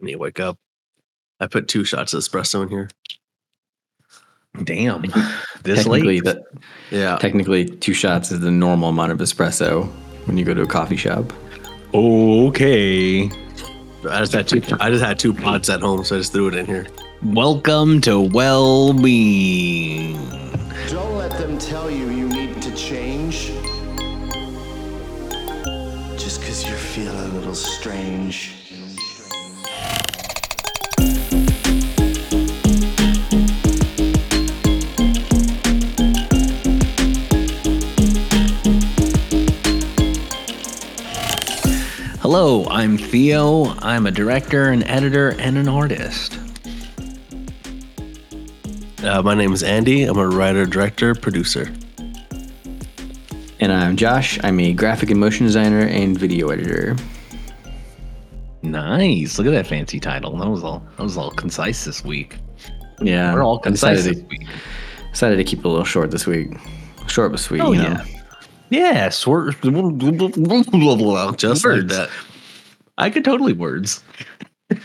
I need to wake up. I put two shots of espresso in here. Damn. This technically, late. that Yeah. technically two shots is the normal amount of espresso when you go to a coffee shop. Okay. I just had two. I just had two pods at home, so I just threw it in here. Welcome to Well Being. Hello, I'm Theo. I'm a director, an editor, and an artist. Uh, my name is Andy. I'm a writer, director, producer. And I'm Josh. I'm a graphic and motion designer and video editor. Nice. Look at that fancy title. That was all that was all concise this week. Yeah, We're all I decided concise to, this week. decided to keep it a little short this week. Short but sweet. Oh, you know. yeah. Yeah, swer- Just words. like that. I could totally words.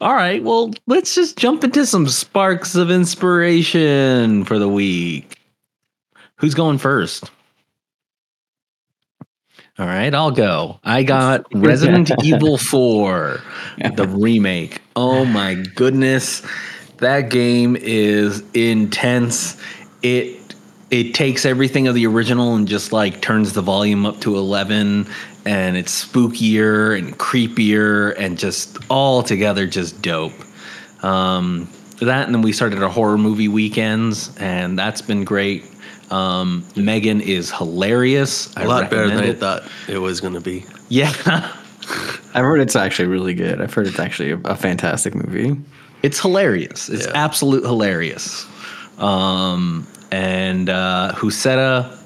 All right, well, let's just jump into some sparks of inspiration for the week. Who's going first? All right, I'll go. I got Resident Evil 4, the remake. Oh my goodness. That game is intense. It it takes everything of the original and just like turns the volume up to 11 and it's spookier and creepier and just all together just dope um, that and then we started our horror movie weekends and that's been great um, megan is hilarious A lot better than recommend I it. thought it was going to be. yeah I've heard it's actually really good. I've heard it's actually a, a fantastic movie. It's hilarious. It's Yeah. absolute hilarious. Um, and uh, Huesera,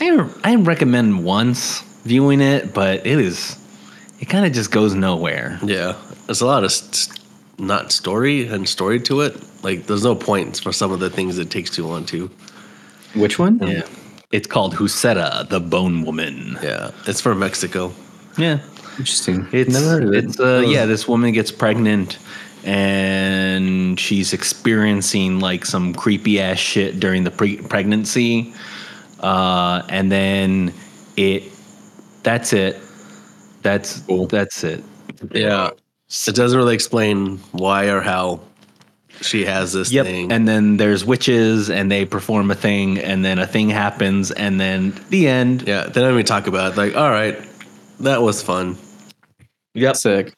I I recommend once viewing it, but it is it kind of just goes nowhere. Yeah. There's a lot of st- not story and story to it. Like, there's no points for some of the things it takes too long to. Which one? Yeah, it's called Huesera, the Bone Woman. Yeah. It's from Mexico. Yeah, Interesting. It's Never heard of it. it's uh, yeah. This woman gets pregnant, and she's experiencing like some creepy ass shit during the pre- pregnancy, uh, and then it. That's it. That's that's it. Yeah. It doesn't really explain why or how she has this Yep. thing. And then there's witches, and they perform a thing, and then a thing happens, and then the end. yeah. They don't even talk about it. Like, all right, that was fun. Yep. Sick.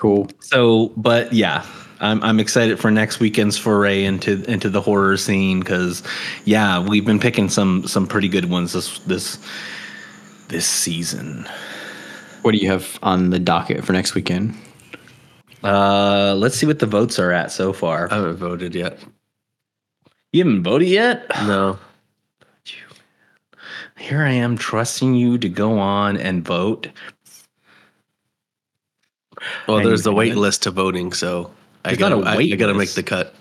Cool. So, but yeah, I'm I'm excited for next weekend's foray into into the horror scene because, yeah, we've been picking some some pretty good ones this this this season. What do you have on the docket for next weekend? Uh, let's see what the votes are at so far. I haven't voted yet. You haven't voted yet. No. Here I am trusting you to go on and vote. Well, there's the wait list to voting, so I There's not gotta, a I, wait I gotta make the cut.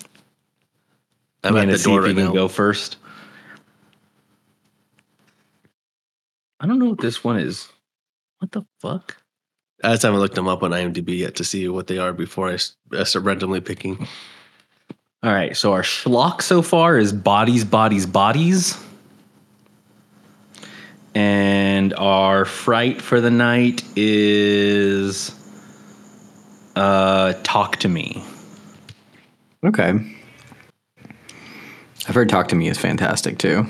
I'm at gonna the see door right can now. go first. I don't know what this one is. What the fuck? I just haven't looked them up on IMDb yet to see what they are before I start randomly picking. All right, so our schlock so far is bodies, bodies, bodies. And our fright for the night is uh talk to me. Okay. I've heard Talk to Me is fantastic too.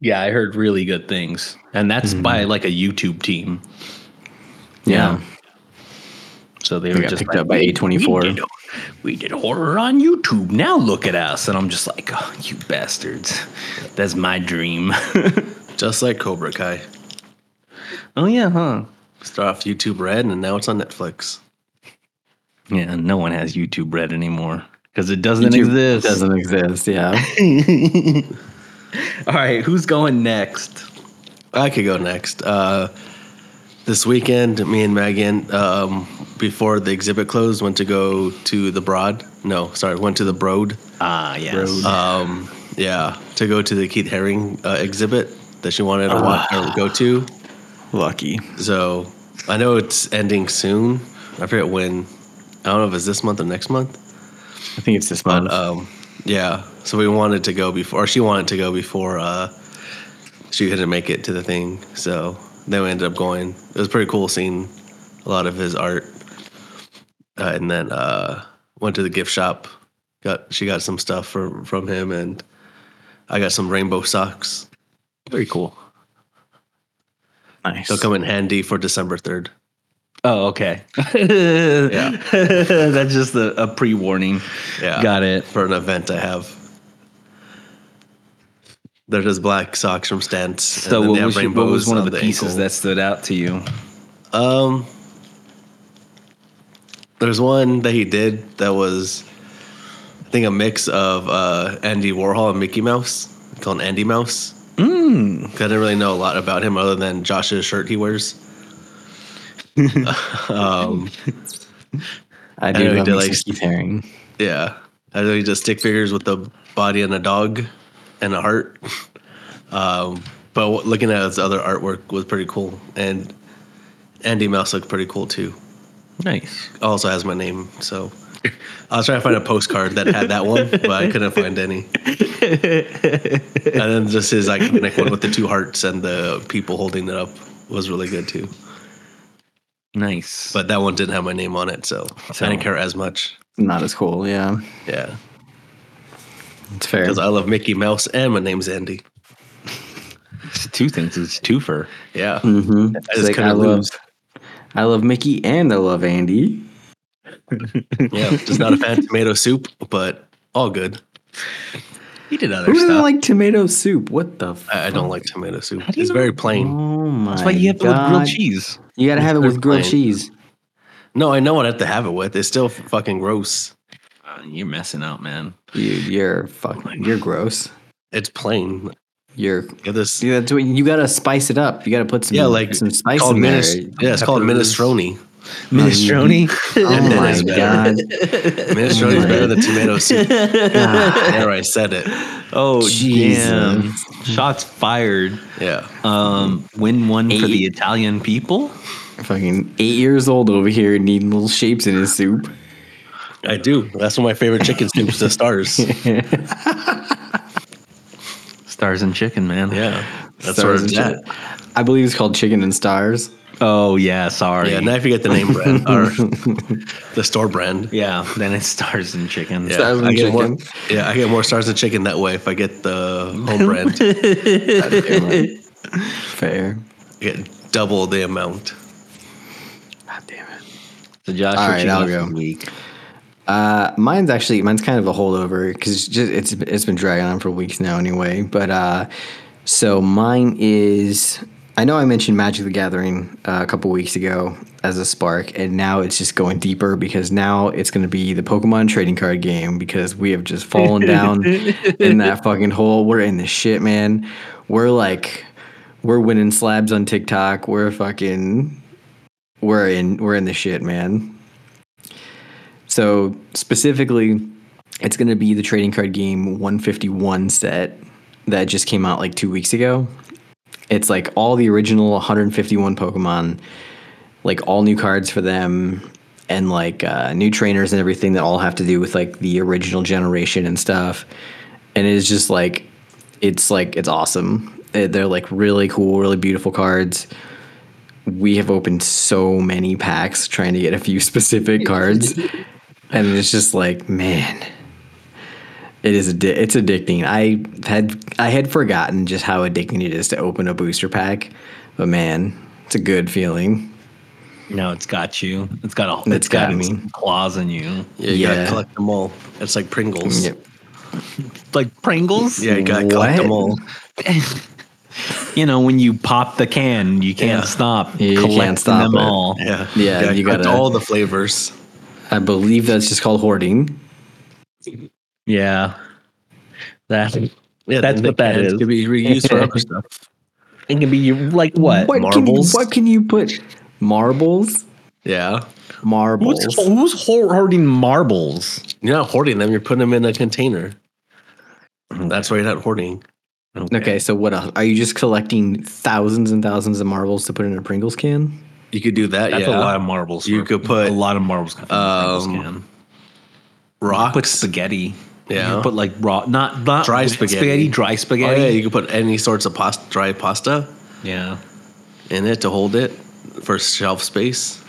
Yeah, I heard really good things. And that's by like a YouTube team. Yeah. So they They were got just picked like, up by A24. We did, we did horror on YouTube. Now look at us. And I'm just like, oh, you bastards. That's my dream. Just like Cobra Kai. oh yeah, huh? Start off YouTube Red and now it's on Netflix. Yeah, no one has YouTube Red anymore because it doesn't YouTube exist. Doesn't exist. Yeah. All right, who's going next? I could go next. Uh, this weekend, me and Megan, um, before the exhibit closed, went to go to the Broad. No, sorry, went to the Broad. Ah, yes. Um, yeah, to go to the Keith Haring uh, exhibit that she wanted to watch or go to. Lucky. So I know it's ending soon. I forget when. I don't know if it's this month or next month. I think it's this month. But um, yeah. So we wanted to go before, or she wanted to go before uh, she couldn't make it to the thing. So then we ended up going. It was pretty cool seeing a lot of his art. Uh, and then uh, went to the gift shop. Got she got some stuff from from him, and I got some rainbow socks. Very cool. nice. They'll come in handy for December third. Oh, okay. yeah. That's just a, a pre warning. Yeah. Got it. for an event I have. They're just black socks from Stance. So, what was, your- what was one of on the pieces ankle. that stood out to you? Um, there's one that he did that was, I think, a mix of uh, Andy Warhol and Mickey Mouse, called Andy Mouse. Mm. I didn't really know a lot about him other than Josh's shirt he wears. um, I I do know he love did, like, Keith Haring. yeah, I know he just stick figures with the body and a dog and a heart. Um, but looking at his other artwork was pretty cool, and Andy Mouse looked pretty cool too. Nice. also has my name. So I was trying to find a postcard that had that one, but I couldn't find any. and then just his iconic one with the two hearts and the people holding it up was really good too. Nice. But that one didn't have my name on it, so, So- I didn't care as much. Not as cool. Yeah, Yeah, it's fair. because I love Mickey Mouse and my name's Andy. It's two things. It's twofer. Yeah, Mhm. I just like, couldn't love, lose. I love Mickey and I love Andy. Yeah, just not a fan of tomato soup, but all good. He did other Who doesn't like tomato soup? What the? I don't like tomato soup. It's know- very plain. oh my! That's why you have it with grilled cheese. You gotta have it with grilled plain. cheese. No, I know what I have to have it with. It's still fucking gross. Uh, you're messing out, man. Dude, you're fucking. You're gross. It's plain. You're. Get this. See, that's what you gotta spice it up. You gotta put some. Yeah, like some spice called in there. Yeah, it's called Peppers. minestrone. Minestrone. Oh my god! Minestrone is better than tomato soup. there, I said it. oh, Jesus. damn. Shots fired. Yeah. Um, win one for the Italian people. fucking eight years old over here needing little shapes in his soup. I do. That's one of my favorite chicken soups, the stars. Stars and chicken, man. Yeah. That's Stars where it's and at. I believe it's called chicken and stars. Oh yeah, sorry. Yeah, now I forget the name brand or the store brand. Yeah, then it's stars and chicken. Yeah, Stars and I get more. Yeah, I get more stars than chicken that way if I get the home brand. Fair. I get double the amount. God damn it. So Josh, All what right, you I'll got go. week? Uh, mine's actually mine's kind of a holdover because just it's it's been dragging on for weeks now anyway. But uh, so mine is I know I mentioned Magic the Gathering uh, a couple weeks ago as a spark, and now it's just going deeper because now it's going to be the Pokemon trading card game because we have just fallen down in that fucking hole. We're in the shit, man. We're like we're winning slabs on TikTok. We're fucking we're in we're in the shit, man. So specifically, it's going to be the trading card game 151 set that just came out like two weeks ago. It's like all the original 151 Pokemon, like all new cards for them, and like uh, new trainers and everything that all have to do with like the original generation and stuff. And it is just like, it's like it's awesome. Eh, They're like really cool, really beautiful cards. We have opened so many packs trying to get a few specific cards and it's just like man it is addi- it's addicting i had i had forgotten just how addicting it is to open a booster pack but man it's a good feeling No, it's got you. It's got a. It's it's got, got me. claws in you. Yeah, you Yeah. gotta collect them all. It's like Pringles. Yep. Like Pringles. Yeah, you gotta collect them all. You know, when you pop the can, you can't Yeah. stop. You can't stop them it. all. Yeah, Yeah, you collect gotta- all the flavors. i believe that's just called hoarding Yeah. That Yeah, That's the what that cans is. Could be reused for other stuff. it can be like what? what can, you, Marbles? what can you put marbles Yeah, marbles Who's, who's hoarding marbles? you're not hoarding them. You're putting them in a container. That's why you're not hoarding. okay so what else are you just collecting thousands and thousands of marbles to put in a pringles can You could do that. That's yeah. a lot of marbles. You could put, a lot of marbles. can in a Pringles um, can. rocks. Put spaghetti. Yeah. You could put like raw, not not Dry wet spaghetti. dry spaghetti. Oh, yeah, you can put any sorts of pasta, dry pasta yeah. in it to hold it for shelf space.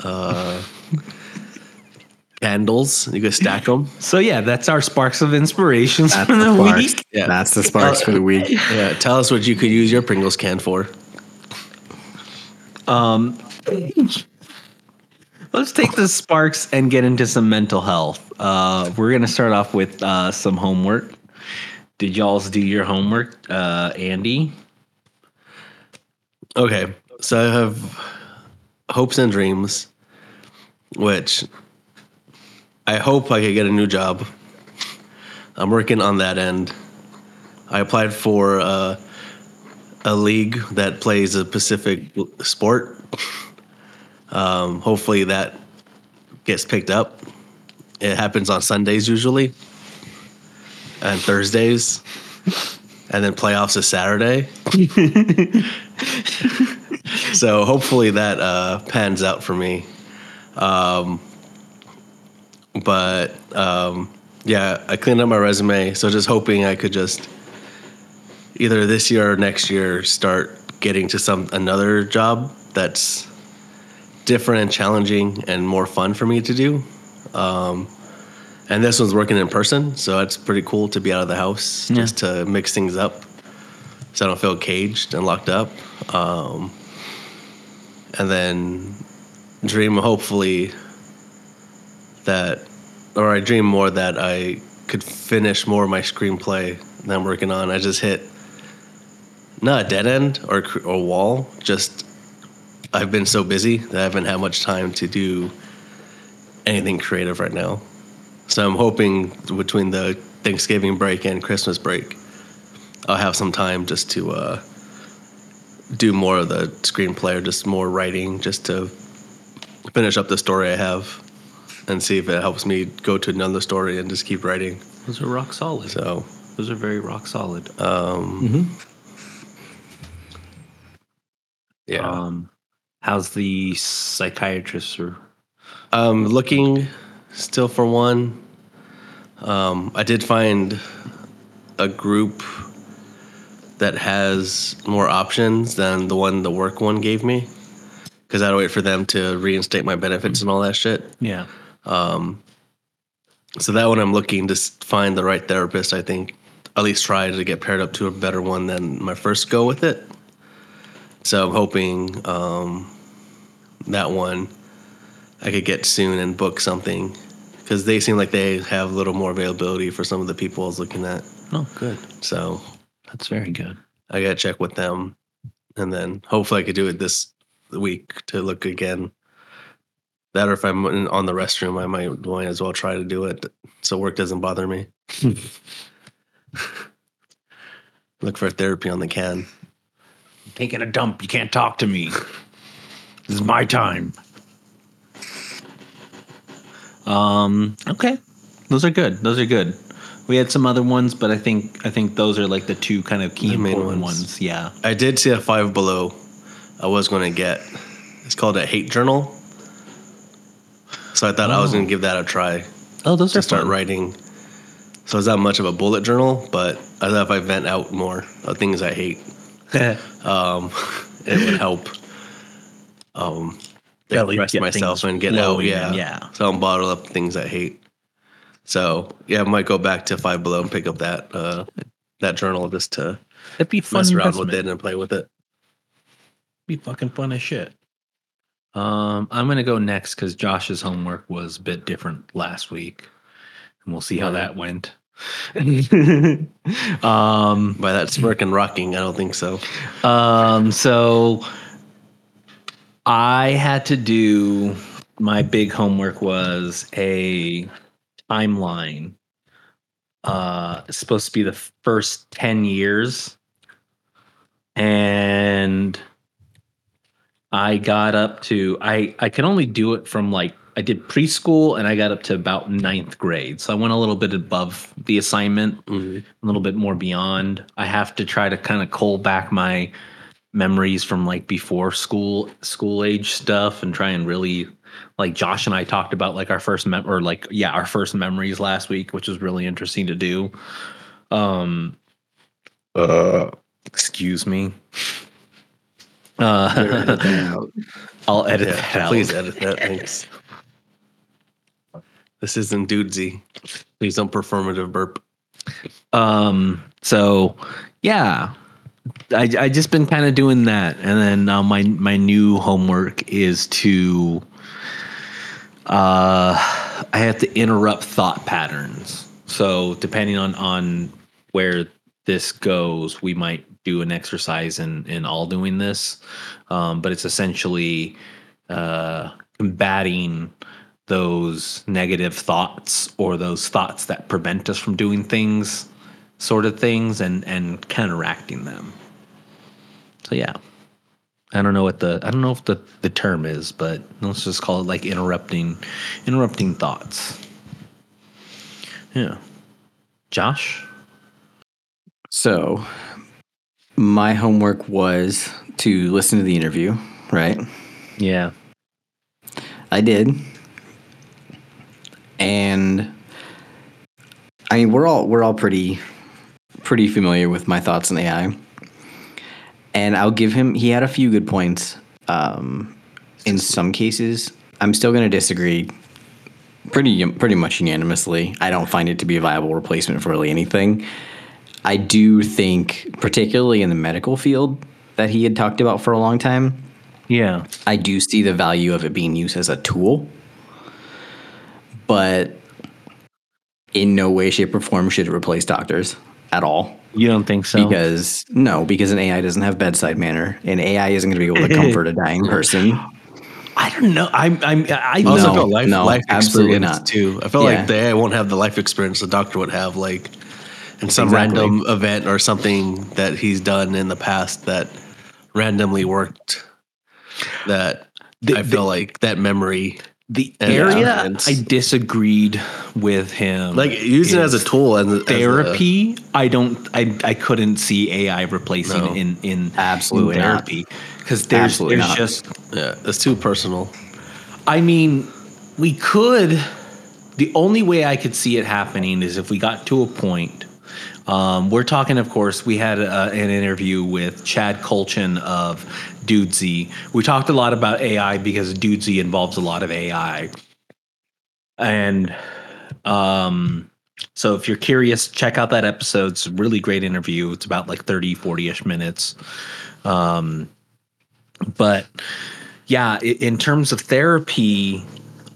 Uh, candles, you can stack them. So yeah, that's our sparks of inspiration That's for the the sparks. week. Yeah. That's the sparks for the week. Yeah, tell us what you could use your Pringles can for. Let's take the sparks and get into some mental health. Uh, we're gonna start off with uh, some homework. Did y'all's do your homework, uh, Andy? Okay, so I have hopes and dreams, which I hope I could get a new job. I'm working on that end. I applied for uh, a league that plays a Pacific sport. Um, hopefully that gets picked up. It happens on Sundays usually, and Thursdays, and then playoffs is Saturday. so hopefully that uh, pans out for me. Um, but um, yeah, I cleaned up my resume, so just hoping I could just either this year or next year start getting to some another job that's different and challenging and more fun for me to do. Um, and this one's working in person, so it's pretty cool to be out of the house just to mix things up, so I don't feel caged and locked up. Um, and then dream hopefully that, or I dream more that I could finish more of my screenplay that I'm working on. I just hit not a dead end or or wall, just I've been so busy that I haven't had much time to do anything creative right now. So I'm hoping between the Thanksgiving break and Christmas break, I'll have some time just to uh, do more of the screenplay or just more writing, just to finish up the story I have and see if it helps me go to another story and just keep writing. Those are rock solid. So Those are very rock solid. yeah, Um, how's the psychiatrist or I'm looking still for one. Um, I did find a group that has more options than the one the work one gave me because I had to wait for them to reinstate my benefits and all that shit. yeah? Um, So that one I'm looking to find the right therapist. I think at least try to get paired up to a better one than my first go with it. So I'm hoping um, that one I could get soon and book something because they seem like they have a little more availability for some of the people I was looking at. Oh, good. So That's very good. I gotta check with them, and then hopefully I could do it this week to look again. That, or if I'm on the restroom, I might might as well try to do it so work doesn't bother me. look for therapy on the can. Taking a dump. You can't talk to me. This is my time. Um. Okay. Those are good. Those are good. We had some other ones, but I think I think those are like the two kind of key The important ones. ones. Yeah. I did see a five below. I was going to get. It's called a hate journal. So I thought I was going to give that a try. Oh, those to start writing. So it's not much of a bullet journal, but I thought if I vent out more of things I hate, um, it would help. Um, express myself and get out. Yeah, yeah. So I'll bottle up things I hate. So yeah, I might go back to Five Below and pick up that uh, that journal just to It'd be fun. mess around investment. with it and play with it. Be fucking fun as shit. Um, I'm gonna go next because Josh's homework was a bit different last week, and we'll see how that went. um, By that smirk and rocking, I don't think so. um, so I had to do my big homework was a timeline. Uh, it's supposed to be the first 10 years. And I got up to I I can only do it from like I did preschool and I got up to about ninth grade. So I went a little bit above the assignment, Mhm. a little bit more beyond. I have to try to kind of cull back my memories from like before school school age stuff and try and really like Josh and I talked about like our first mem or like yeah our first memories last week, which was really interesting to do. Um, uh, excuse me. Uh, I'll edit Yeah, that out. please edit that. Thanks. This isn't dudesy. Please don't performative burp. Um, so yeah, I I just been kind of doing that, and then uh, my my new homework is to uh I have to interrupt thought patterns. So depending on on where this goes, we might do an exercise in in all doing this, um, but it's essentially uh, combating those negative thoughts or those thoughts that prevent us from doing things sort of things and and counteracting them. So yeah. I don't know what the i don't know if the the term is but let's just call it like interrupting interrupting thoughts. Yeah. Josh? So, my homework was to listen to the interview, right? yeah. I did. And I mean, we're all we're all pretty pretty familiar with my thoughts on AI. And I'll give him he had a few good points. Um, in some cases, I'm still going to disagree pretty pretty much unanimously. I don't find it to be a viable replacement for really anything. I do think, particularly in the medical field that he had talked about for a long time, yeah I do see the value of it being used as a tool, but in no way, shape, or form should it replace doctors at all. you don't think so Because no, because an AI doesn't have bedside manner, and AI isn't going to be able to comfort a dying person. i don't know i'm i'm i I also No, feel life, no, life absolutely not. too. I feel Yeah. like the AI won't have the life experience the doctor would have, like in some Exactly. random event or something that he's done in the past that randomly worked. That The- I feel like that memory, the and area evidence. i disagreed with him like using it as a tool and as a- therapy i don't i i couldn't see ai replacing No. in in Absolutely in therapy because there's Absolutely there's not. just yeah, it's too personal. i mean we could the only way i could see it happening is if we got to a point um, we're talking, of course, we had uh, an interview with Chad Kultgen of Dudesy. We talked a lot about AI because Dudesy involves a lot of AI. And um, so if you're curious, check out that episode. It's a really great interview. It's about like 30, 40 ish minutes. Um, but yeah, in terms of therapy,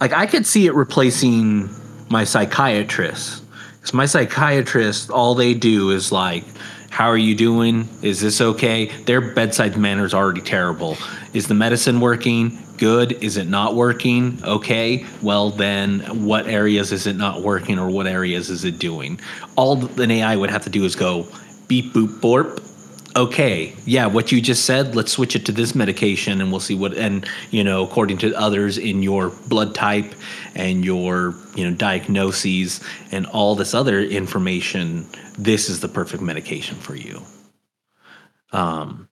like I could see it replacing my psychiatrist. Because my psychiatrist, all they do is like, how are you doing? Is this okay? Their bedside manner is already terrible. Is the medicine working? Good. Is it not working? Okay. Well, then what areas is it not working or what areas is it doing? All an AI would have to do is go beep, boop, borp. Okay. Yeah. What you just said, let's switch it to this medication and we'll see what, and, you know, according to others in your blood type and your, you know, diagnoses and all this other information, this is the perfect medication for you. Um,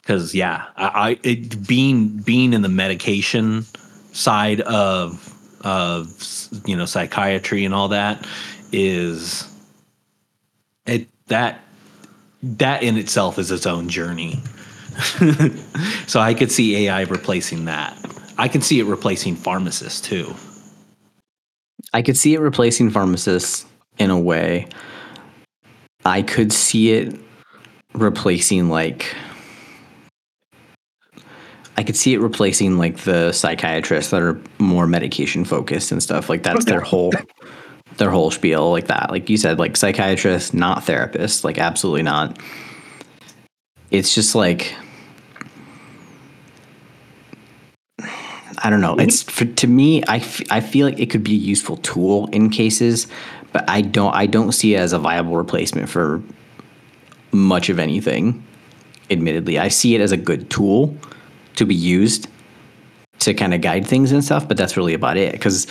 because yeah, I, I it, being being in the medication side of of you know psychiatry and all that is it that that in itself is its own journey. so I could see AI replacing that. I can see it replacing pharmacists too. I could see it replacing pharmacists in a way. I could see it replacing like I could see it replacing like the psychiatrists that are more medication focused and stuff. Like that's their whole their whole spiel like that. Like you said, like psychiatrists, not therapists, like absolutely not. It's just like I don't know. Mm-hmm. It's for, to me. I, f- I feel like it could be a useful tool in cases, but I don't. I don't see it as a viable replacement for much of anything. Admittedly, I see it as a good tool to be used to kind of guide things and stuff, but that's really about it. Because,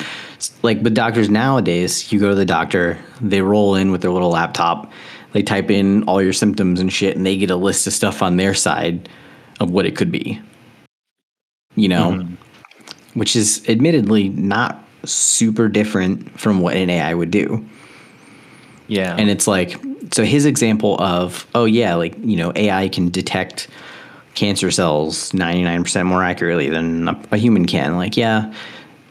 like, with doctors nowadays, you go to the doctor, they roll in with their little laptop, they type in all your symptoms and shit, and they get a list of stuff on their side of what it could be. You know, mm-hmm. Which is admittedly not super different from what an AI would do. Yeah. And it's like, so his example of, oh, yeah, like, you know, AI can detect cancer cells 99% more accurately than a, a human can. Like, yeah,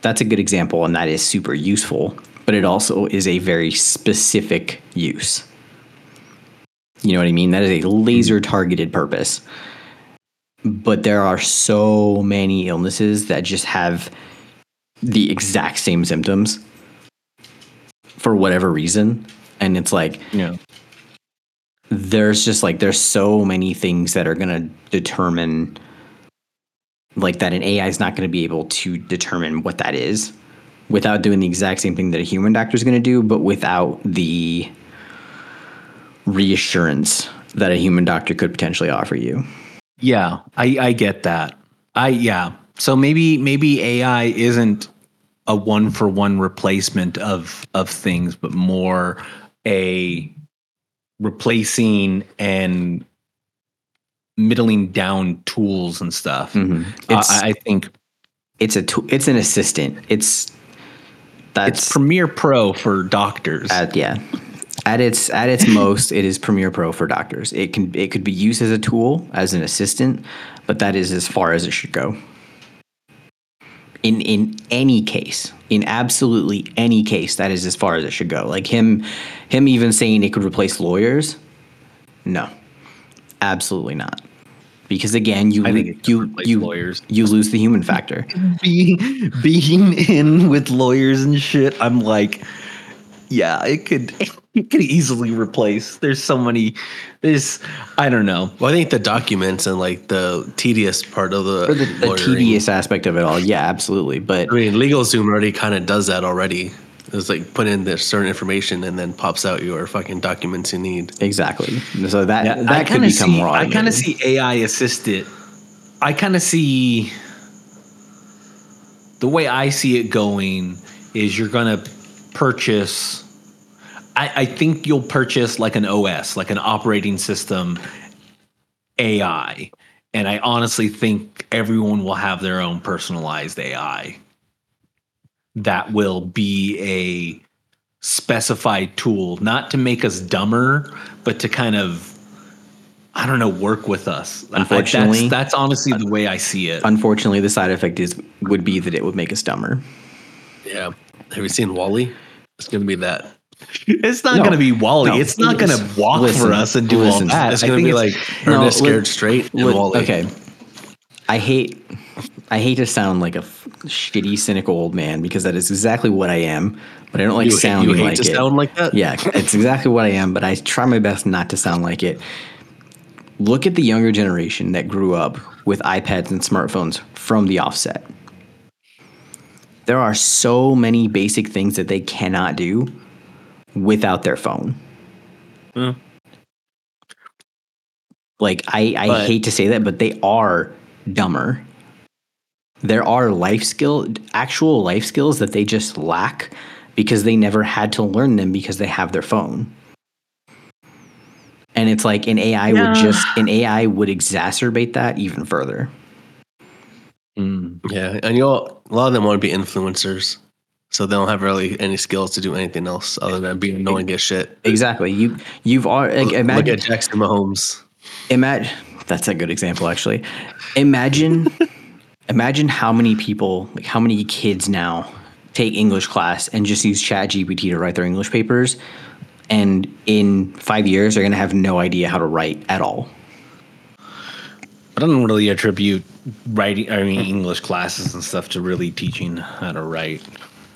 that's a good example and that is super useful, but it also is a very specific use. You know what I mean? That is a laser targeted purpose. But there are so many illnesses that just have the exact same symptoms for whatever reason. And it's like, yeah. there's just like there's so many things that are going to determine like that an AI is not going to be able to determine what that is without doing the exact same thing that a human doctor is going to do but without the reassurance that a human doctor could potentially offer you. Yeah, I, I get that. I yeah. So maybe maybe AI isn't a one for one replacement of of things, but more a replacing and middling down tools and stuff. Mm-hmm. It's- I, I think It's a tool, it's an assistant. It's that's it's Premiere Pro for doctors. At, yeah. At its at its most, it is Premiere Pro for doctors. It can it could be used as a tool, as an assistant, but that is as far as it should go. In in any case, in absolutely any case, that is as far as it should go. Like him him even saying it could replace lawyers. No. Absolutely not. Because again, you I think it could you you lawyers. you lose the human factor. being being in with lawyers and shit, I'm like, yeah, it could it could easily replace. There's so many. There's I don't know. Well, I think the documents and like the tedious part of the, For the, the tedious aspect of it all, yeah, absolutely. But I mean, LegalZoom already kind of does that already. It's like put in this certain information and then pops out your fucking documents you need. Exactly. So that Yeah, that I could kind of become see. more. I kind of see AI assisted. I kind of see the way I see it going is you're gonna purchase. I, I think you'll purchase like an OS, like an operating system AI, and I honestly think everyone will have their own personalized AI that will be a specified tool, not to make us dumber, but to kind of, I don't know, work with us. I- I- Unfortunately- that's, that's honestly the way I see it. Unfortunately, the side effect is would be that it would make us dumber. Yeah. Have you seen WALL-E? It's gonna be that. It's not No. going to be WALL-E. No. it's not going to walk Listen. for us and do Listen. all that. It's gonna be it's- like No, Ernest li- Scared Straight and WALL-E. Okay. I hate I hate to sound like a f- shitty, cynical old man because that is exactly what I am. But I don't like You, hate- sounding you hate like to it. sound like that? Yeah, it's exactly what I am, but I try my best not to sound like it. Look at the younger generation that grew up with iPads and smartphones from the offset. There are so many basic things that they cannot do without their phone. Like I, I But- hate to say that, but they are dumber. There are life skill, actual life skills that they just lack because they never had to learn them because they have their phone. And it's like an AI would just an AI would exacerbate that even further. Mm. Yeah, and you all, a lot of them want to be influencers, so they don't have really any skills to do anything else other than be annoying as shit. Exactly. You you've all like Look imagine at Jackson Mahomes. imagine that's a good example actually. Imagine imagine how many people like how many kids now take English class and just use Chat GPT to write their English papers and in five years they're gonna have no idea how to write at all. I don't really attribute writing, I mean, English classes and stuff to really teaching how to write.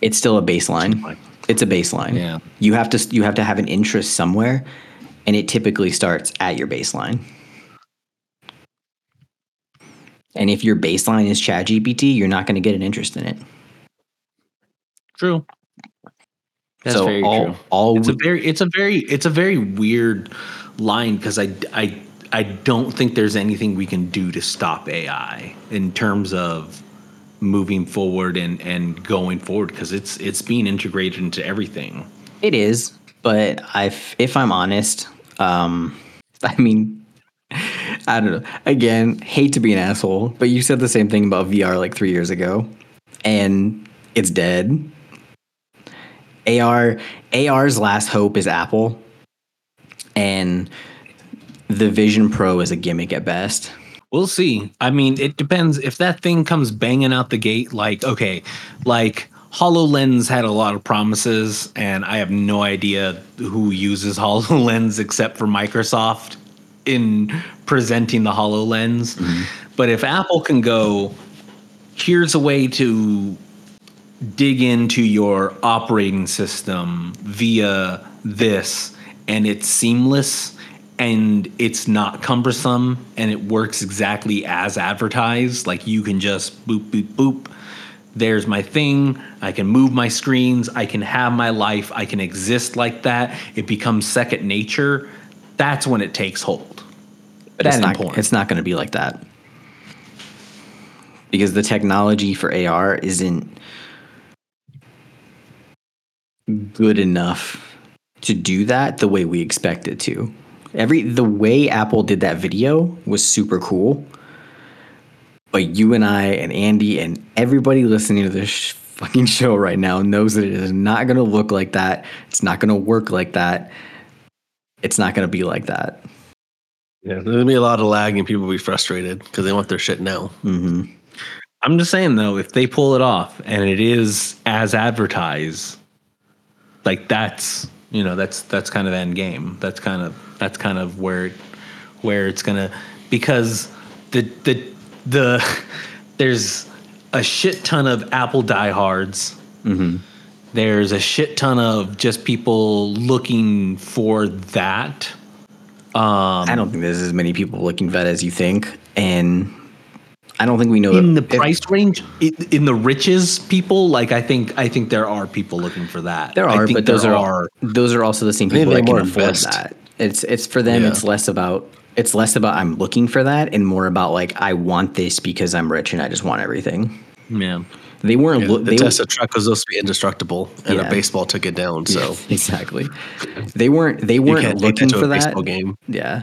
It's still a baseline. It's a baseline. Yeah. You have to you have to have an interest somewhere and it typically starts at your baseline. And if your baseline is ChatGPT, you're not going to get an interest in it. True. That's so very all, true. all It's a very, it's a very, it's a very weird line because I, I, I don't think there's anything we can do to stop AI in terms of moving forward and and going forward because it's it's being integrated into everything. It is, but I, if I'm honest, um, I mean, I don't know. Again, hate to be an asshole, but you said the same thing about VR like three years ago, and it's dead. AR AR's last hope is Apple, and the Vision Pro is a gimmick at best. We'll see. I mean, it depends if that thing comes banging out the gate. Like, okay, like HoloLens had a lot of promises, and I have no idea who uses HoloLens except for Microsoft in presenting the HoloLens. Mm-hmm. But if Apple can go, here's a way to dig into your operating system via this, and it's seamless and it's not cumbersome and it works exactly as advertised. Like you can just boop, boop, boop. There's my thing. I can move my screens. I can have my life. I can exist like that. It becomes second nature. That's when it takes hold. But it's not, important. it's not going to be like that because the technology for AR isn't good enough to do that the way we expect it to. Every the way Apple did that video was super cool. But you and I and Andy and everybody listening to this sh- fucking show right now knows that it is not going to look like that. It's not going to work like that. It's not going to be like that. Yeah, there's gonna be a lot of lag and people will be frustrated because they want their shit now. hmm I'm just saying though, if they pull it off and it is as advertised, like that's you know that's that's kind of end game. That's kind of that's kind of where where it's gonna because the the the there's a shit ton of Apple diehards. Mm-hmm. There's a shit ton of just people looking for that. Um, I don't think there's as many people looking for that as you think, and I don't think we know in the that- if- price range in, in the riches people like i think i think there are people looking for that There I are, think but those there are, those are also the same people they that can more afford invest. that. It's it's for them. Yeah. It's less about it's less about I'm looking for that and more about like I want this because I'm rich and I just want everything. yeah They weren't. Yeah, look the they, Tesla truck was supposed to be indestructible, and Yeah. a baseball took it down. So exactly. They weren't. They weren't looking that for a that. baseball game. Yeah,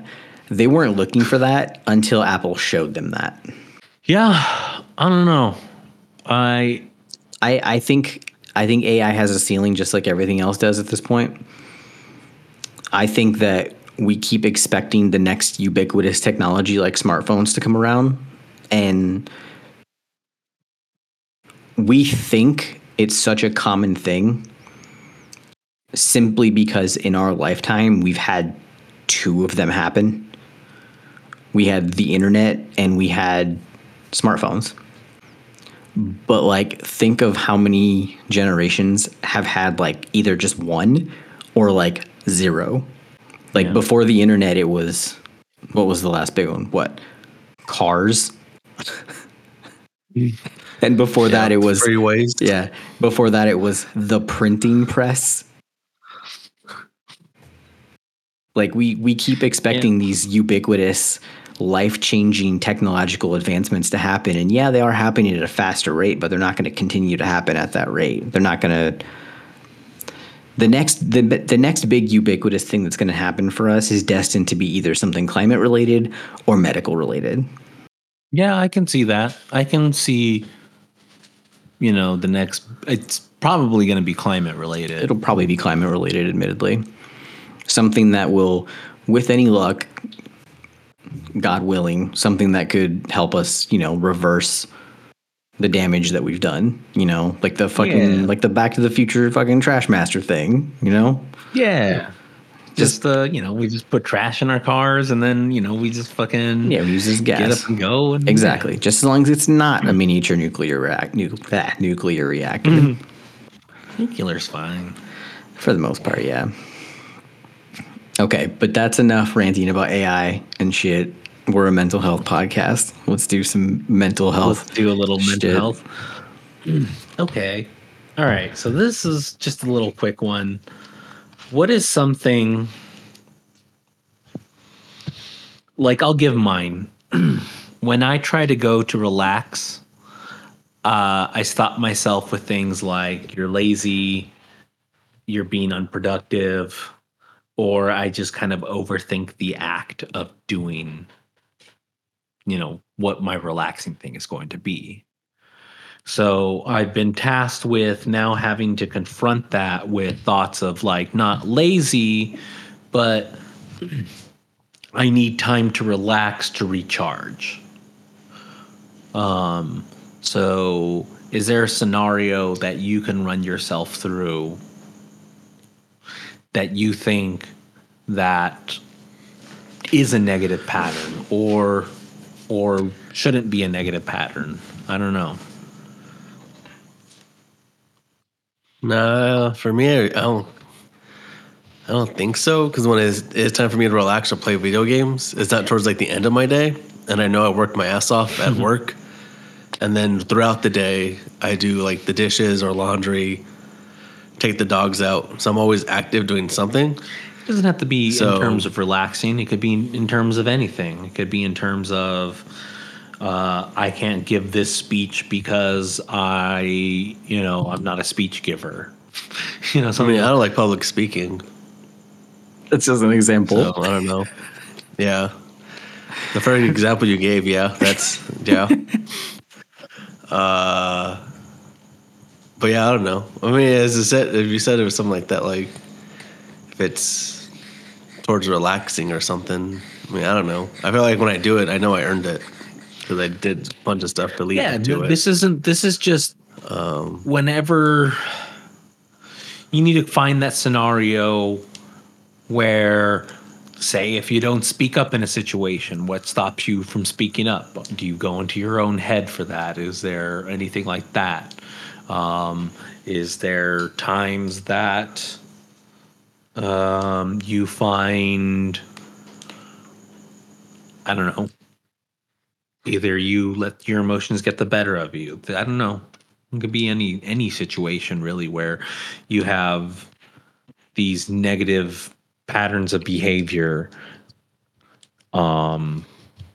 they weren't looking for that until Apple showed them that. yeah i don't know i I, I think I think AI has a ceiling just like everything else does at this point. I think that we keep expecting the next ubiquitous technology like smartphones to come around and we think it's such a common thing simply because in our lifetime we've had two of them happen. We had the internet and we had smartphones but like think of how many generations have had like either just one or like zero. Like Yeah. before the internet it was what was the last big one? What? Cars? And before that it was freeways. yeah. Before that it was the printing press. Like we we keep expecting these ubiquitous life-changing technological advancements to happen. And yeah they are happening at a faster rate but they're not going to continue to happen at that rate. They're not going to the next the, the next big ubiquitous thing that's going to happen for us is destined to be either something climate related or medical related. Yeah i can see that. I can see you know the next it's probably going to be climate related. It'll probably be climate related admittedly. Something that will with any luck god willing something that could help us you know reverse the damage that we've done you know like the fucking Yeah. like the back to the future fucking trash master thing you know? Yeah. Just uh you know we just put trash in our cars and then you know we just fucking yeah we use this get up and go and exactly. Just as long as it's not a miniature nuclear react nu- ah, nuclear reactor. Mm-hmm. nuclear's fine. For the most part yeah. Okay but that's enough ranting about ai and shit we're a mental health podcast let's do some mental health Let's do a little mental health. Okay. All right. So this is just a little quick one. What is something like I'll give mine. when I try to go to relax, uh, I stop myself with things like you're lazy, you're being unproductive, or I just kind of overthink the act of doing you know, what my relaxing thing is going to be. So I've been tasked with now having to confront that with thoughts of like not lazy, but I need time to relax to recharge. Um, so is there a scenario that you can run yourself through that you think that is a negative pattern or or shouldn't be a negative pattern? I don't know. Nah, for me, I I don't. I don't think so because when it's, it's time for me to relax or play video games, it's not towards like the end of my day, and I know I worked my ass off at work, and then throughout the day I do like the dishes or laundry, take the dogs out. So I'm always active doing something. It doesn't have to be So- in terms of relaxing. It could be in, in terms of anything. It could be in terms of uh, I can't give this speech because I, you know, I'm not a speech giver. you know, I something. mean, I don't like public speaking, That's just an example. so I don't know. Yeah, the first example you gave, yeah, that's yeah. Uh, but yeah, I don't know. I mean, as I said, if you said it was something like that, like if it's towards relaxing or something. I mean, I don't know. I feel like when I do it, I know I earned it because I did a bunch of stuff to lead yeah, to it. this isn't. This is just whenever you need to find that scenario where say if you don't speak up in a situation what stops you from speaking up do you go into your own head for that is there anything like that um, is there times that um, you find i don't know either you let your emotions get the better of you. I don't know. It could be any any situation really where you have these negative patterns of behavior um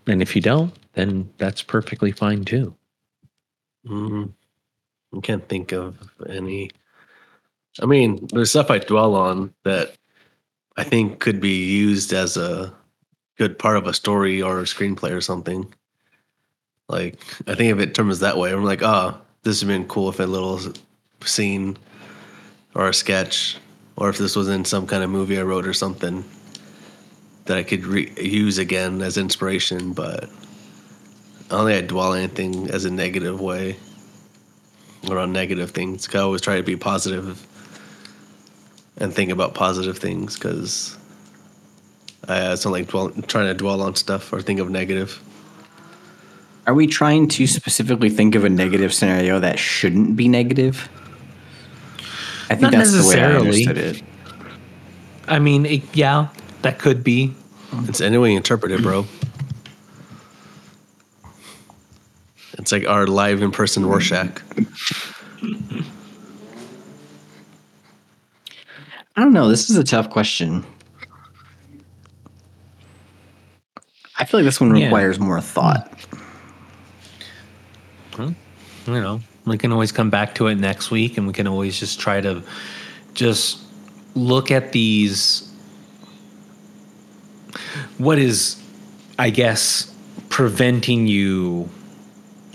and if you don't then that's perfectly fine too. Mm, I can't think of any. I mean, there's stuff I dwell on that I think could be used as a good part of a story or a screenplay or something. Like, I think of it terms that way. I'm like, oh, this would have been cool if a little scene or a sketch, or if this was in some kind of movie I wrote or something that I could re- use again as inspiration. But I don't think I dwell on anything as a negative way or on negative things. I always try to be positive and think about positive things because I uh, it's not like dwell, trying to dwell on stuff or think of negative. Are we trying to specifically think of a negative scenario that shouldn't be negative? I think Not that's the way I necessarily. understood it. i mean it, yeah that could be It's any way you interpret it, bro. It's like our live in person Rorschach. I don't know. This is a tough question. I feel like this one Yeah. requires more thought. you know we can always come back to it next week and we can always just try to just look at these what is i guess preventing you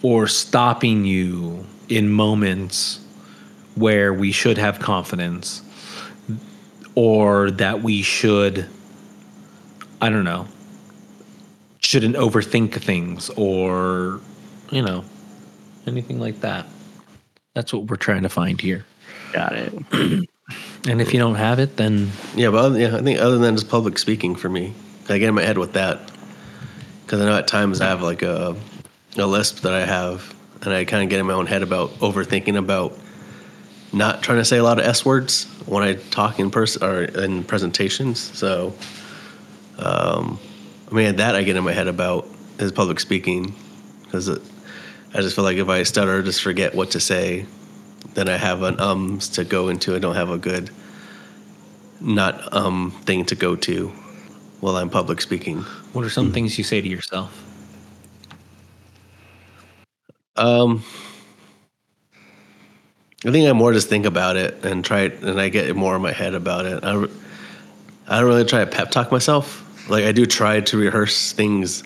or stopping you in moments where we should have confidence or that we should i don't know shouldn't overthink things or you know anything like that. That's what we're trying to find here. Got it. And if you don't have it, then Yeah, but other, yeah, I think other than just public speaking for me, I get in my head with that because I know at times I have like a a list that I have, and I kind of get in my own head about overthinking about not trying to say a lot of s words when I talk in person or in presentations. So, um, I mean, that I get in my head about is public speaking because I just feel like if I stutter or just forget what to say, then I have an ums to go into. I don't have a good not um thing to go to while I'm public speaking. what are some things you say to yourself? Um, I think I more just think about it and try it, and I get more in my head about it. I, I don't really try to pep talk myself. Like I do try to rehearse things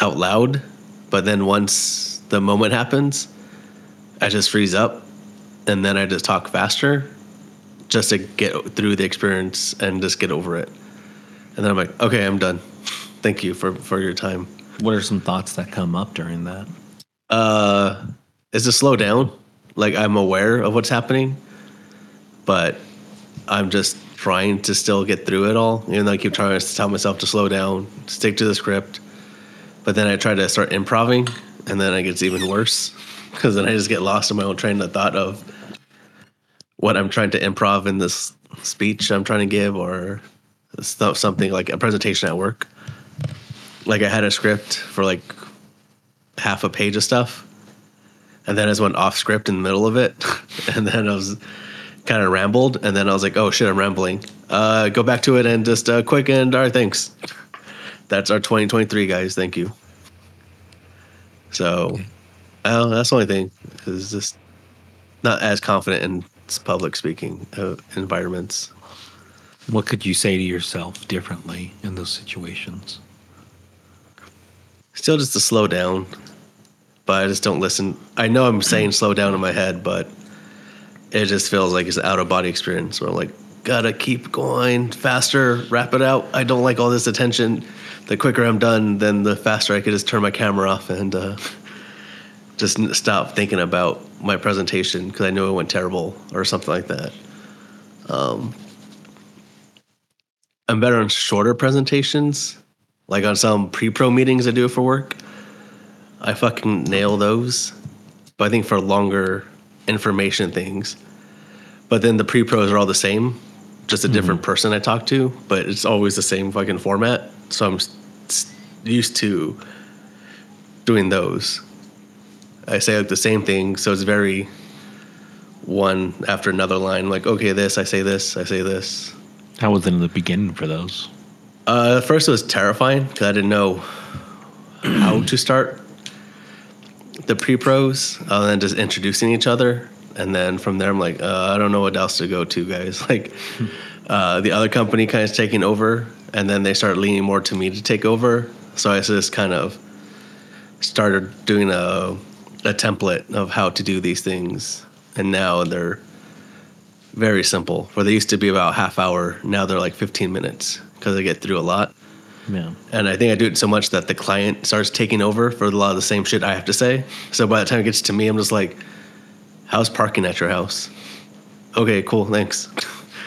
out loud but then once the moment happens, I just freeze up, and then I just talk faster, just to get through the experience and just get over it. And then I'm like, okay, I'm done. Thank you for for your time. What are some thoughts that come up during that? Uh, is to slow down. Like I'm aware of what's happening, but I'm just trying to still get through it all. Even though I keep trying to tell myself to slow down, stick to the script. But then I try to start improvising, and then it gets even worse because then I just get lost in my own train of thought of what I'm trying to improv in this speech I'm trying to give, or stuff, something like a presentation at work. Like I had a script for like half a page of stuff, and then I just went off script in the middle of it, and then I was kind of rambled, and then I was like, "Oh shit, I'm rambling." Uh, go back to it and just uh, quick and all right, thanks. That's our 2023, guys. Thank you. So, uh, that's the only thing is just not as confident in public speaking uh, environments. What could you say to yourself differently in those situations? Still, just to slow down, but I just don't listen. I know I'm saying slow down in my head, but it just feels like it's an out of body experience where I'm like, gotta keep going faster, wrap it out. I don't like all this attention. The quicker I'm done, then the faster I could just turn my camera off and uh, just stop thinking about my presentation because I know it went terrible or something like that. Um, I'm better on shorter presentations, like on some pre-pro meetings I do for work. I fucking nail those. But I think for longer information things. But then the pre pros are all the same, just a different person I talk to, but it's always the same fucking format. So I'm used to doing those. I say like the same thing, so it's very one after another line. Like, okay, this, I say this, I say this. How was it in the beginning for those? Uh, at first, it was terrifying because I didn't know how to start the pre pros, uh, and then just introducing each other. And then from there, I'm like, uh, I don't know what else to go to, guys. Like, uh, the other company kind of taking over, and then they start leaning more to me to take over. So I just kind of started doing a, a template of how to do these things. And now they're very simple. Where they used to be about half hour, now they're like 15 minutes because I get through a lot. And I think I do it so much that the client starts taking over for a lot of the same shit I have to say. So by the time it gets to me, I'm just like, how's parking at your house? Okay, cool, thanks.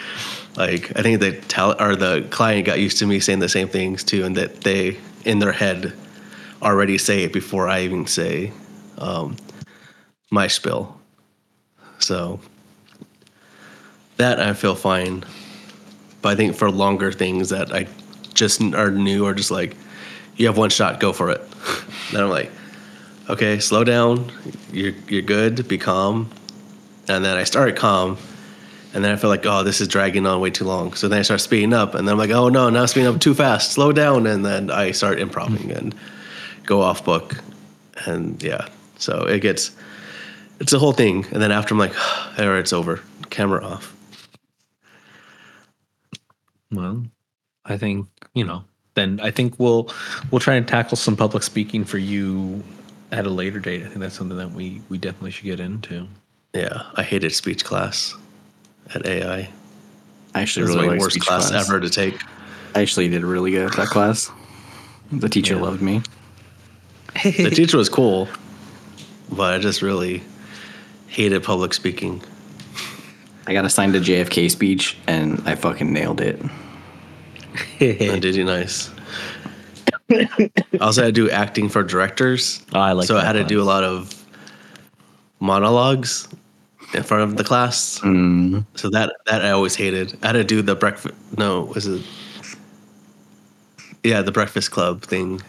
like, I think the talent or the client got used to me saying the same things too, and that they, in their head, already say it before I even say um, my spill. So that I feel fine. But I think for longer things that I just are new or just like, you have one shot, go for it. then I'm like, okay, slow down. You're you're good. Be calm. And then I start calm, and then I feel like, oh, this is dragging on way too long. So then I start speeding up, and then I'm like, oh no, now I'm speeding up too fast. Slow down, and then I start improving and go off book, and yeah. So it gets, it's a whole thing. And then after I'm like, all right, it's over. Camera off. Well, I think you know. Then I think we'll we'll try and tackle some public speaking for you at a later date. I think that's something that we we definitely should get into. Yeah, I hated speech class at AI. I actually really my worst class, class, ever to take. I actually did really good at that class. The teacher Yeah. loved me. The teacher was cool, but I just really hated public speaking. I got assigned a JFK speech and I fucking nailed it. And did you nice? I also had to do acting for directors. Oh, I like so I had to do a lot of monologues in front of the class. Mm. So that that I always hated. I had to do the breakfast. No, was it? Yeah, the Breakfast Club thing.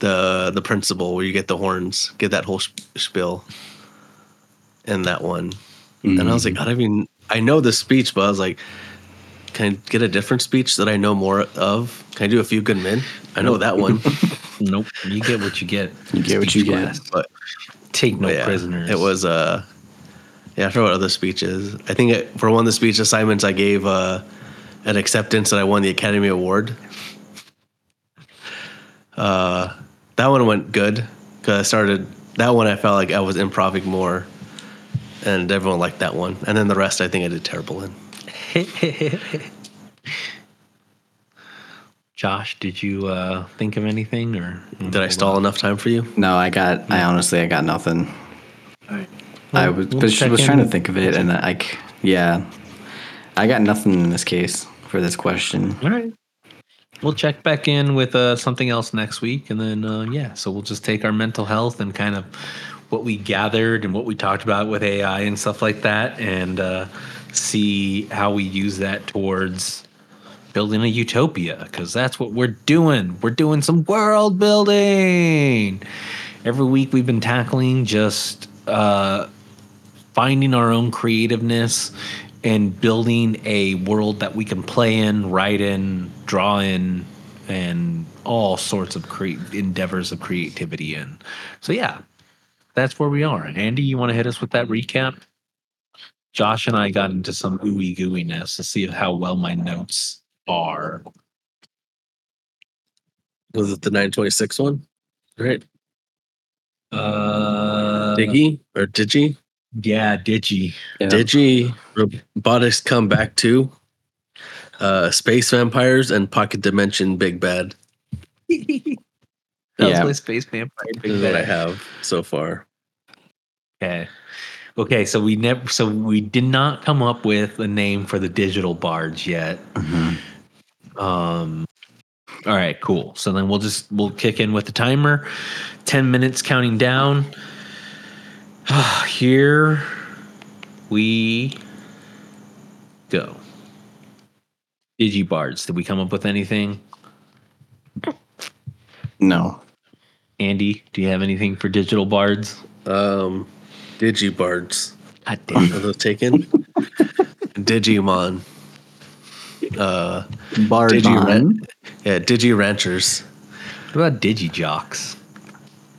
The the principal where you get the horns, get that whole sh- spiel. In that one, and I was like, I don't even. I know the speech, but I was like, can I get a different speech that I know more of? Can I do a few good men? I know that one, Nope. You get what you get. You get what you Speech get. but Take no But yeah, prisoners. It was uh yeah, I forgot what other speeches. I think it, for one of the speech assignments I gave uh an acceptance that I won the Academy Award. Uh that one went good because I started that one. I felt like I was improving more, and everyone liked that one. And then the rest, I think I did terrible in. Josh, did you uh, think of anything or Did I stall enough time for you? No, I got. I honestly, I got nothing. I was, we'll but check was in trying to think of it, and I, c- yeah, I got nothing in this case for this question. All right. We'll check back in with uh, something else next week, and then uh, yeah, so we'll just take our mental health and kind of what we gathered and what we talked about with AI and stuff like that, and uh, see how we use that towards building a utopia because that's what we're doing. We're doing some world building. Every week we've been tackling just uh, finding our own creativeness and building a world that we can play in, write in, draw in, and all sorts of cre- endeavors of creativity in. So yeah, that's where we are. Andy, you want to hit us with that recap? Josh and I got into some ooey gooiness to see how well my notes are. Was it the 926 one? Right. Uh, Diggy or Digi? yeah, Digi. Yeah. Digi, Robotics Come Back to uh, Space Vampires and Pocket Dimension Big Bad. that Yeah. was my space vampire. This Big is what I have so far. Okay. Okay, so we never so we did not come up with a name for the digital barge yet. Um all right, cool. So then we'll just we'll kick in with the timer. 10 minutes counting down. Here we go. Digibards. Did we come up with anything? No, Andy, do you have anything for digital bards? Um, Digibards. God damn. Are those taken? Digimon. Uh, Bardon. yeah, Digi Ranchers. What about Digijocks?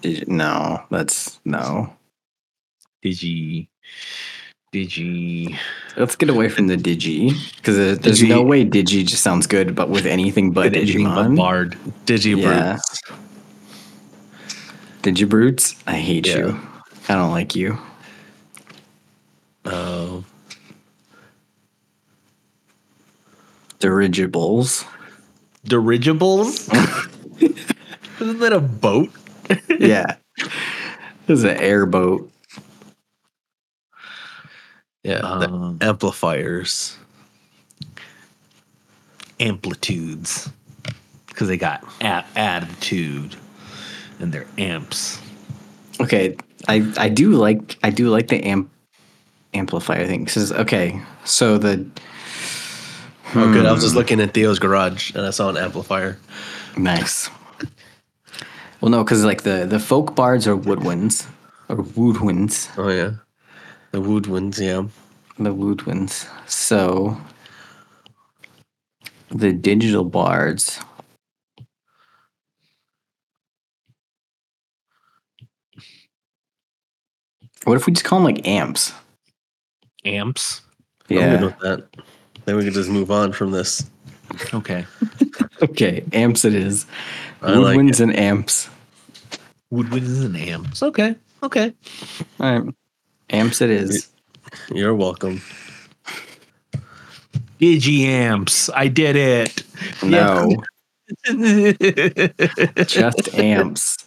Digi- No, that's no. Digi, Digi. Let's get away from the Digi because there's Digi- no way Digi just sounds good, but with anything but anything but Digimon. Bard. Digibrutes. Yeah. Digibrutes, I hate Yeah. you. I don't like you. Uh, Dirigibles. Dirigibles? Isn't that a boat? yeah. This is an airboat. yeah, Um, amplifiers. Amplitudes. Because they got a- attitude and they're amps. Okay, I I do like I do like the amp amplifier thing. 'Cause, okay, so the Oh, good. I was just hmm. looking at Theo's garage and I saw an amplifier. nice. Well, no, because like the the folk bards are woodwinds or woodwinds, Oh yeah, the woodwinds. Yeah, the woodwinds. So the digital bards. What if we just call them like amps? Amps? I'm good Yeah. with that. Then we can just move on from this. Okay. Okay, amps it is. I like Woodwinds and amps. Woodwinds and amps. Okay. Okay. All right. Amps it is. You're welcome. Digi-amps. I did it. No, just amps.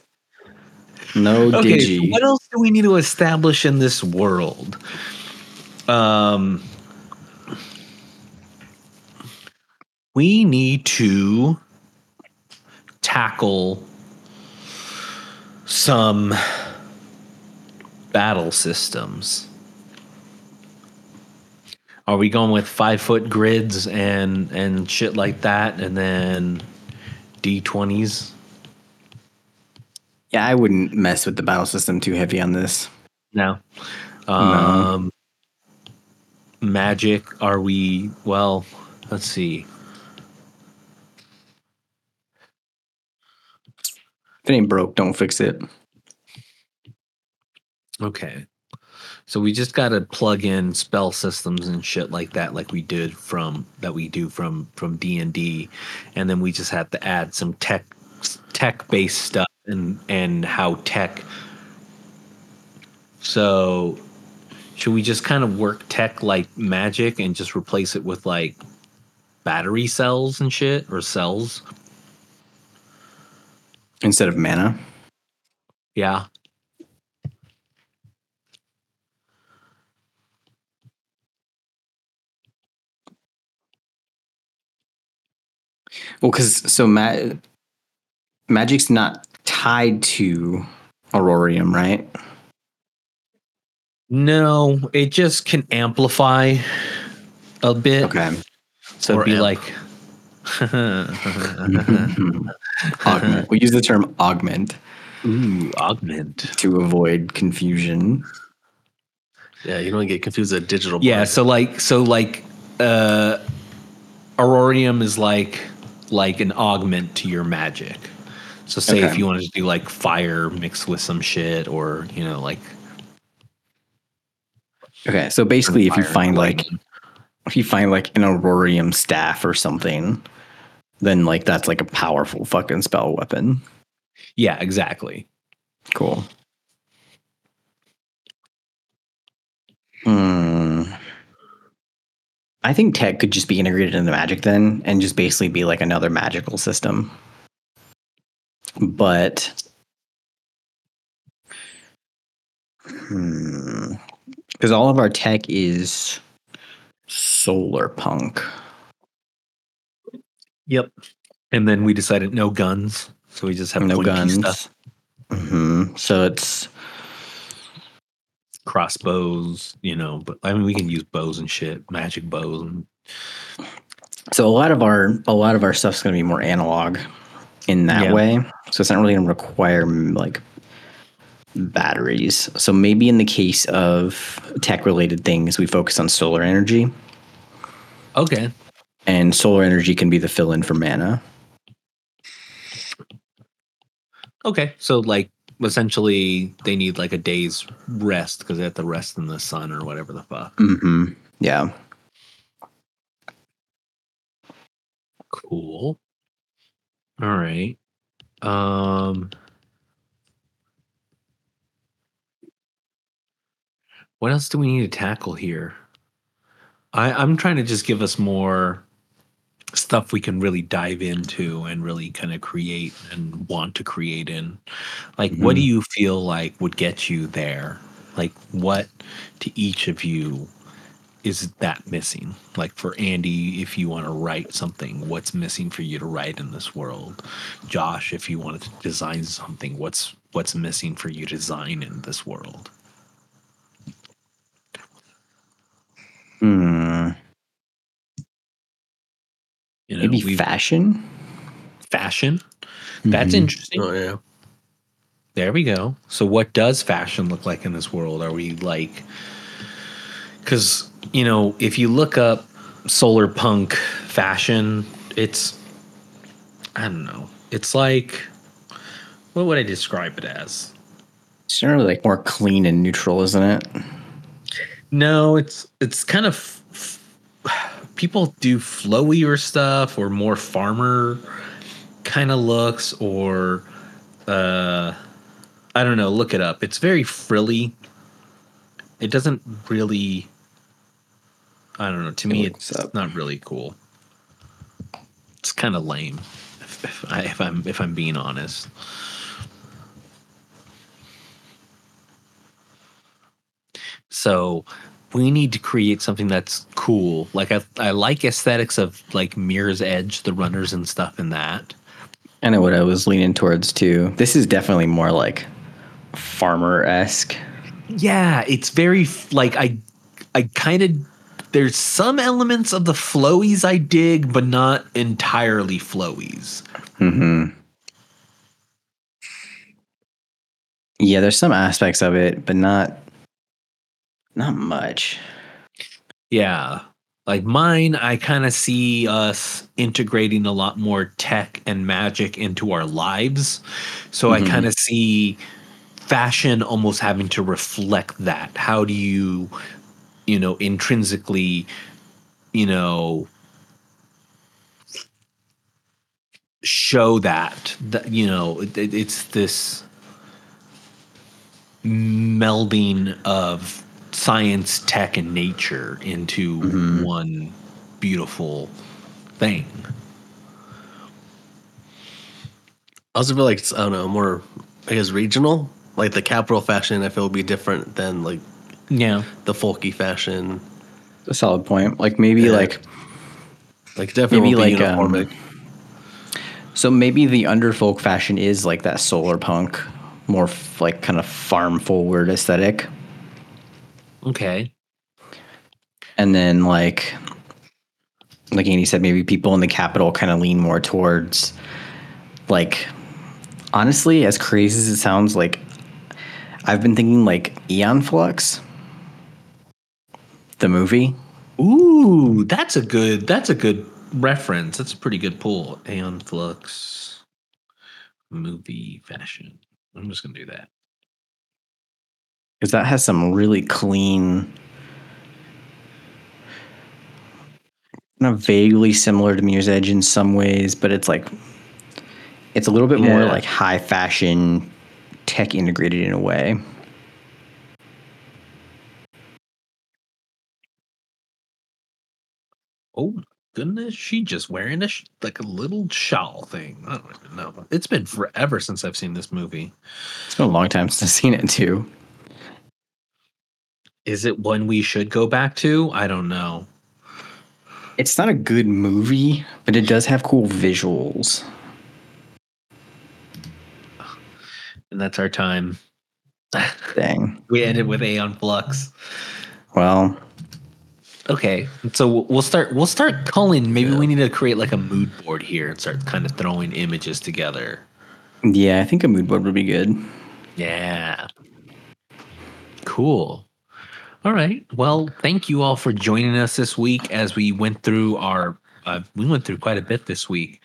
No Okay, so what else do we need to establish in this world? Um, we need to tackle some battle systems. Are we going with five foot grids and and shit like that, and then D twenties? Yeah, I wouldn't mess with the battle system too heavy on this. No. Um Magic, are we well, let's see. If it ain't broke, don't fix it. Okay. So we just got to plug in spell systems and shit like that like we did from that we do from from D&D and then we just have to add some tech tech based stuff and and how tech. So, should we just kind of work tech like magic and just replace it with like battery cells and shit or cells? Instead of mana. Yeah. Well, because so ma- magic's not tied to aurorium, right? No, it just can amplify a bit. Okay. So Or it'd be amp. like augment. We use the term augment ooh, augment. to avoid confusion. Yeah, you don't get confused with digital. Yeah, blood. so like so like uh aurorium is like like an augment to your magic. So say if you wanted to do like fire mixed with some shit or you know like Okay, so basically, if you find like if you find like an aurorium staff or something, then like that's like a powerful fucking spell weapon. yeah, exactly. Cool. Hmm. I think tech could just be integrated into magic then and just basically be like another magical system. But hmm. Because all of our tech is solar punk. Yep. And then we decided no guns, so we just have no guns. stuff. hmm So it's crossbows, you know, but I mean we can use bows and shit, magic bows and So a lot of our a lot of our stuff's going to be more analog in that Yeah. way. So it's not really going to require like batteries. So maybe in the case of tech related things, we focus on solar energy, Okay. and solar energy can be the fill in for mana. Okay. So like essentially they need like a day's rest because they have to rest in the sun or whatever the fuck. hmm Yeah. Cool. All right. Um What else do we need to tackle here? I, I'm trying to just give us more stuff we can really dive into and really kind of create and want to create in. Like, what do mm-hmm. you feel like would get you there? Like, what to each of you is that missing? Like for Andy, if you want to write something, what's missing for you to write in this world? Josh, if you wanted to design something, what's what's missing for you to design in this world? Hmm. You know, Maybe fashion. fashion. That's Mhm. interesting. Oh yeah. There we go. So, what does fashion look like in this world? Are we like, because, you know, if you look up solar punk fashion, it's, I don't know, it's like, what would I describe it as? It's generally like more clean and neutral, isn't it? No, it's, it's kind of, people do flowier stuff or more farmer kind of looks or, uh, I don't know. Look it up. It's very frilly. It doesn't really. I don't know. To me, it's up. not really cool. It's kind of lame, if, if, I, if I'm if I'm being honest. So we need to create something that's cool. Like I, I like aesthetics of like Mirror's Edge, the runners and stuff in that. I know what I was leaning towards too. This is definitely more like farmer esque. Yeah, it's very like I I kind of there's some elements of the flowies I dig, but not entirely flowies. hmm Yeah, there's some aspects of it, but not not much. Yeah. Like mine, I kind of see us integrating a lot more tech and magic into our lives. So I Mhm. kind of see fashion almost having to reflect that. How do you, you know, intrinsically, you know, show that that you know it- it's this melding of science, tech, and nature into one beautiful thing. I also feel like it's I don't know more I guess regional. Like the capital fashion, I feel would be different than like Yeah. the folky fashion. A solid point. Like maybe Yeah. like Like definitely Maybe won't be like, um, uniformic. so maybe the underfolk fashion is like that solar punk, more f- like kind of farm forward aesthetic, Okay. and then like like Andy said, maybe people in the capital kind of lean more towards like honestly, as crazy as it sounds, like I've been thinking like Aeon Flux, the movie. Ooh, that's a good. That's a good reference. That's a pretty good pull. Aeon Flux movie fashion. I'm just gonna do that. Because that has some really clean kind of vaguely similar to Mirror's Edge in some ways, but it's like it's a little bit more like high fashion tech integrated in a way. Oh goodness, she just wearing a sh- like a little shawl thing. I don't even know. It's been forever since I've seen this movie. It's been a long time since I've seen it too. Is it one we should go back to? I don't know. It's not a good movie, but it does have cool visuals. And that's our time. Dang. we ended with Aeon Flux. Well, Okay, so we'll start. We'll start calling. Maybe we need to create like a mood board here and start kind of throwing images together. yeah, I think a mood board would be good. Yeah. Cool. All right. Well, thank you all for joining us this week as we went through our. Uh, we went through quite a bit this week,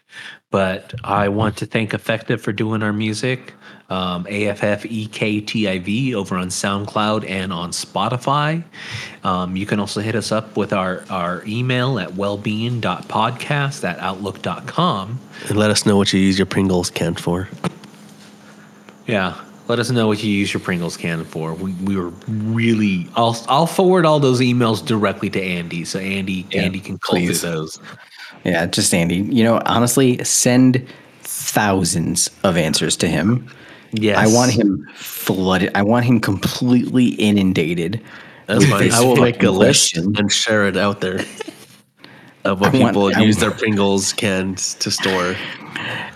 but I want to thank Affektiv for doing our music. Um, AFFEKTIV E over on SoundCloud and on Spotify. Um, you can also hit us up with our, our email at wellbeing.podcast at outlook.com. And let us know what you use your Pringles can for. Yeah. Let us know what you use your Pringles can for. We, we were really. I'll I'll forward all those emails directly to Andy, so Andy Yeah, Andy can please. through those. Yeah, just Andy. You know, honestly, send thousands of answers to him. Yes, I want him flooded. I want him completely inundated. That's fine. I will make a list and share it out there of what I people I use want- their Pringles cans to store.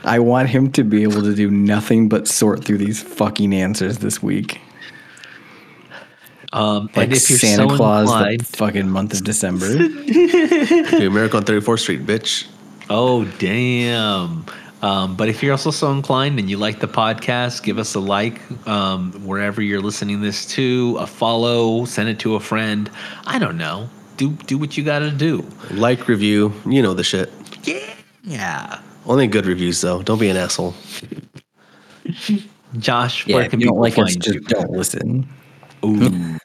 I want him to be able to do nothing but sort through these fucking answers this week. Um, Like and if you're Santa so Claus, inclined, the fucking month of December. Dude, Miracle on 34th Street, bitch. oh damn. Um, but if you're also so inclined and you like the podcast, give us a like um, wherever you're listening this to, a follow, send it to a friend. I don't know. Do do what you got to do. Like, review, you know the shit. Yeah. Only good reviews, though. Don't be an asshole. Josh, yeah, where can you don't people like us, find just don't listen. Ooh.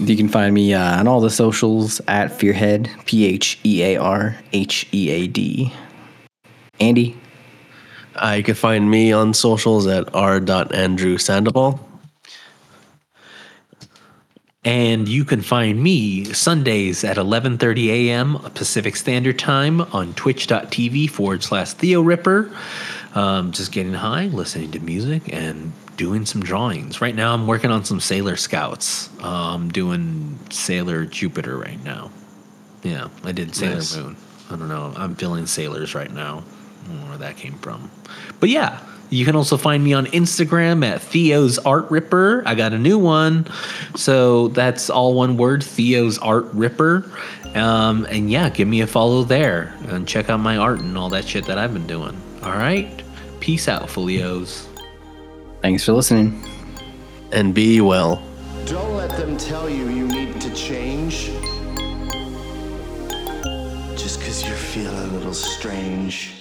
You can find me uh, on all the socials at Phearhead, P H E A R H E A D. Andy, Uh, you can find me on socials at r.andrewsandoval. And you can find me Sundays at 11:30 a.m. Pacific Standard Time on twitch.tv forward slash Theo Ripper. Um, just getting high, listening to music, and doing some drawings. Right now, I'm working on some Sailor Scouts. Um, doing Sailor Jupiter right now. Yeah, I did Sailor Nice. Moon. I don't know. I'm feeling sailors right now. I don't know where that came from. But yeah, you can also find me on Instagram at Theo's Art Ripper. I got a new one. So that's all one word, Theo's Art Ripper. Um, and yeah, give me a follow there and check out my art and all that shit that I've been doing. All right. Peace out, Folios. thanks for listening. And be well. Don't let them tell you you need to change. Just because you're feeling a little strange.